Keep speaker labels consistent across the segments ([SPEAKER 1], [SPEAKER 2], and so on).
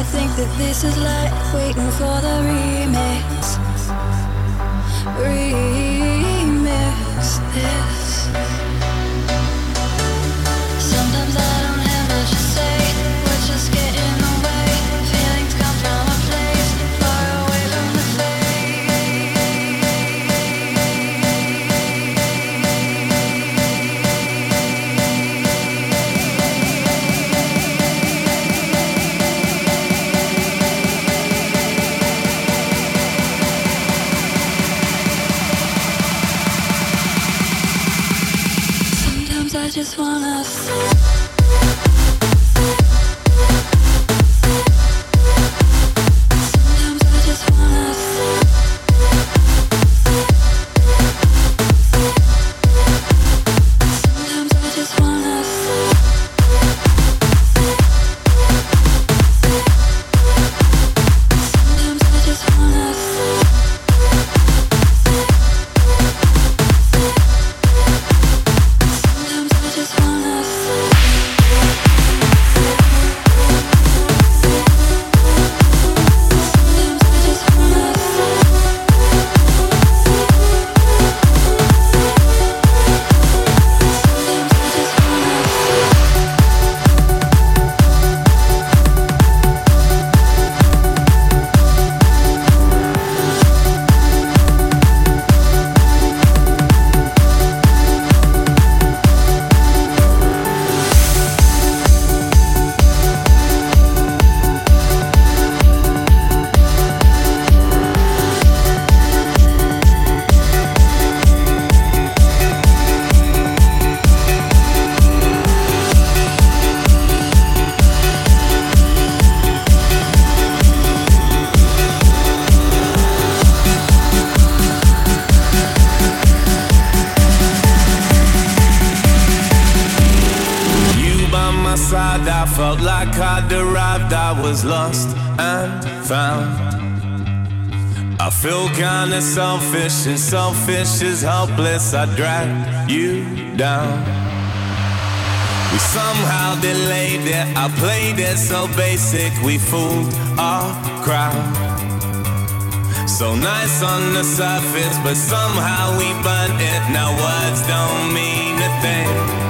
[SPEAKER 1] I think that this is like waiting for the remix. Remix this.
[SPEAKER 2] is selfish and selfish is helpless. I drag you down. We somehow delayed it. I played it so basic. We fooled our crowd. So nice on the surface, but somehow we burnt it. Now words don't mean a thing.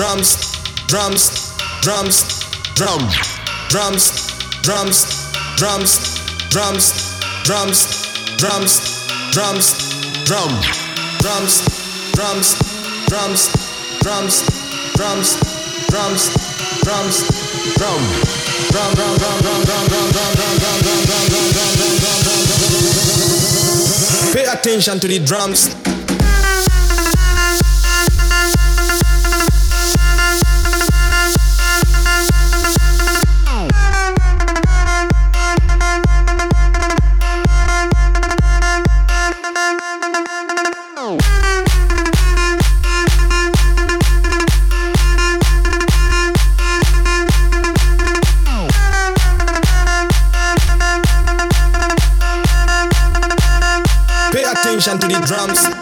[SPEAKER 3] drums, drums, drums, drum, drums, drums, drums, drums, drums, drums, drums, drum, drums, drums, drums, drums, drums, drums, drums, drum, drum, drum, drum, drum, drum, drum, drum, drum, drum, drum, drum, drum, drum, drum, drum, drum, drum. Pay attention to the drums. Pay drums.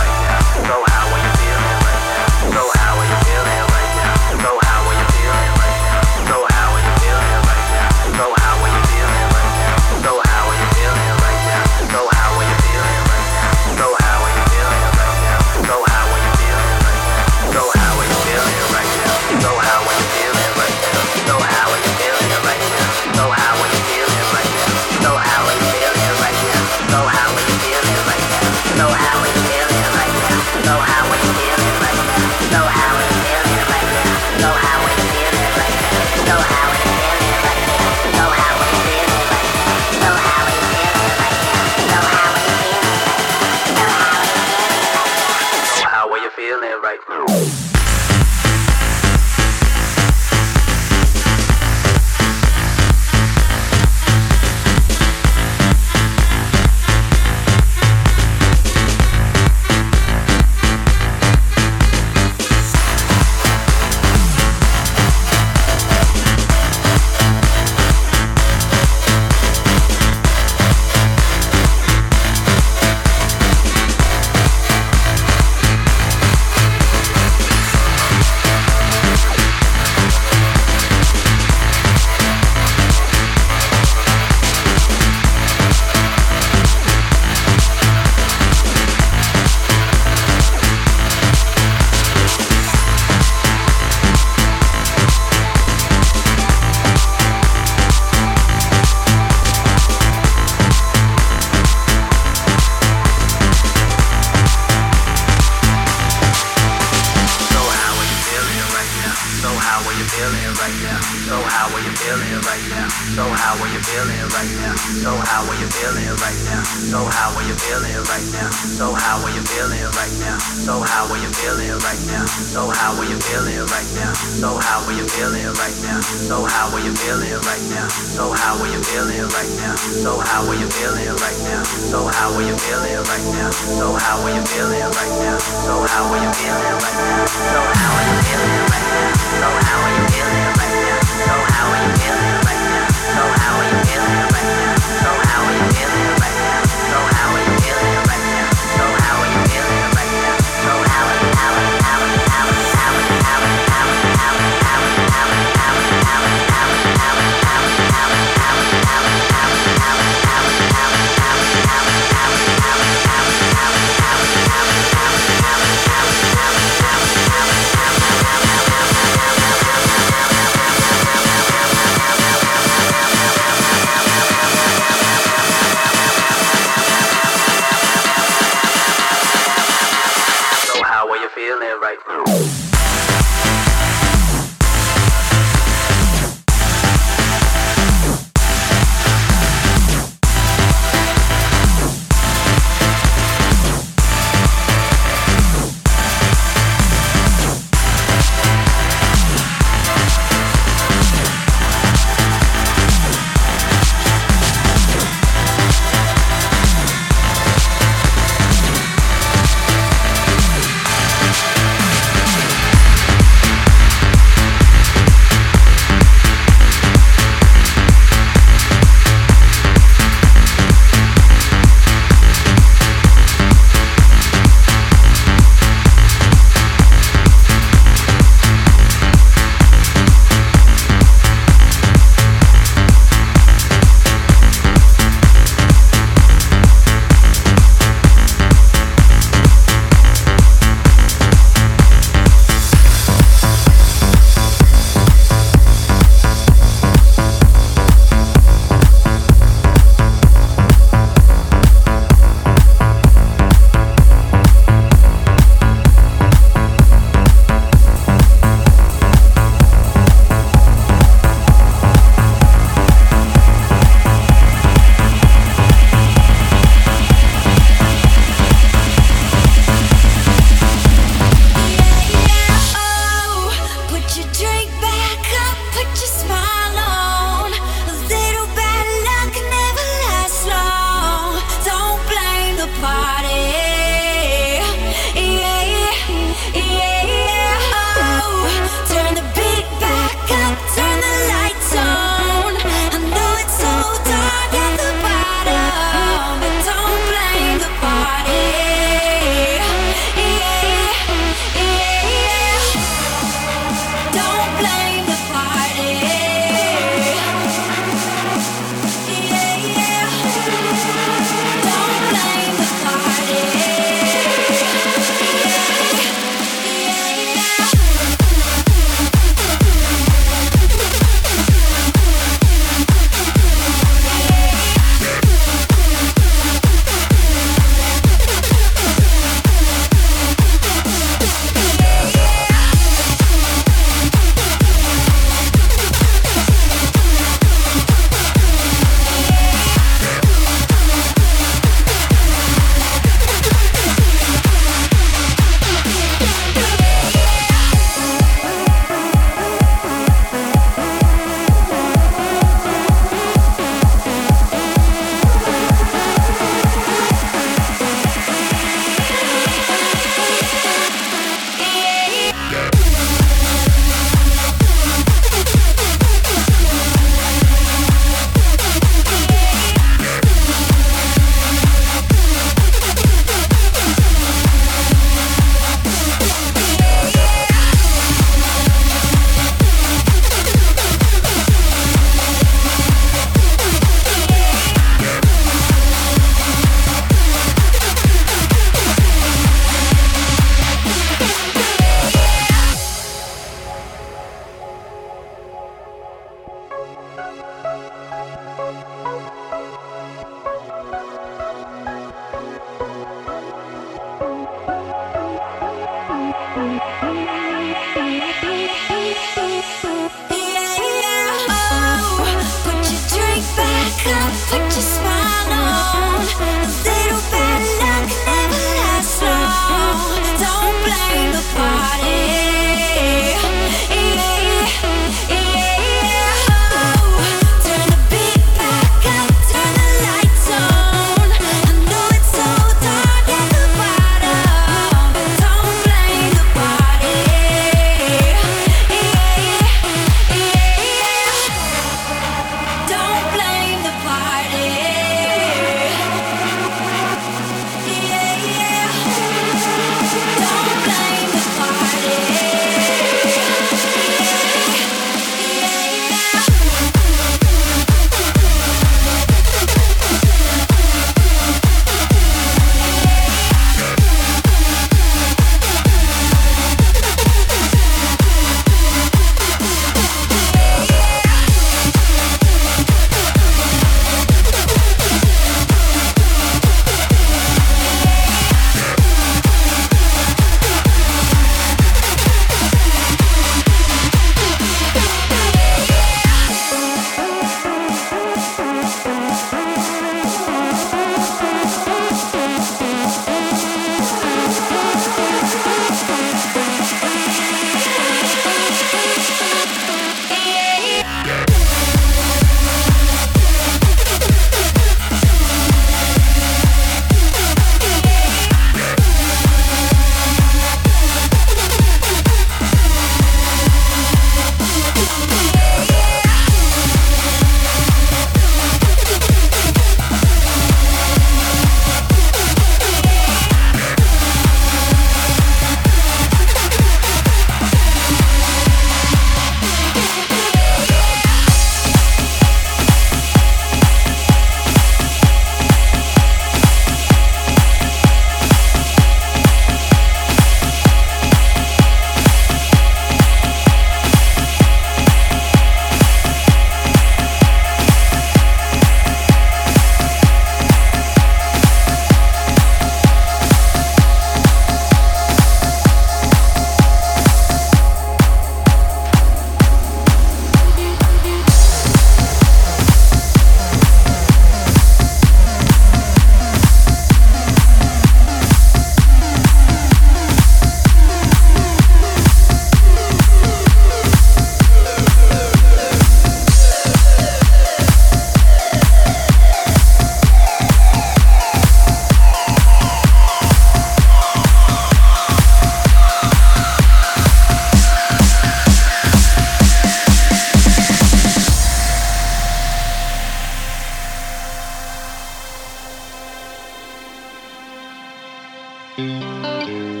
[SPEAKER 4] Música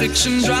[SPEAKER 5] fiction drama,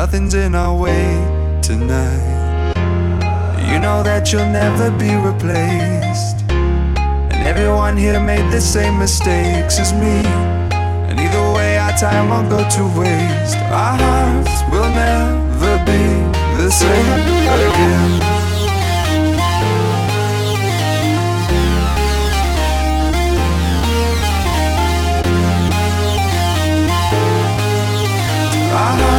[SPEAKER 6] Nothing's in our way tonight. You know that you'll never be replaced. And everyone here made the same mistakes as me. And either way, our time won't go to waste. Our hearts will never be the same again. Our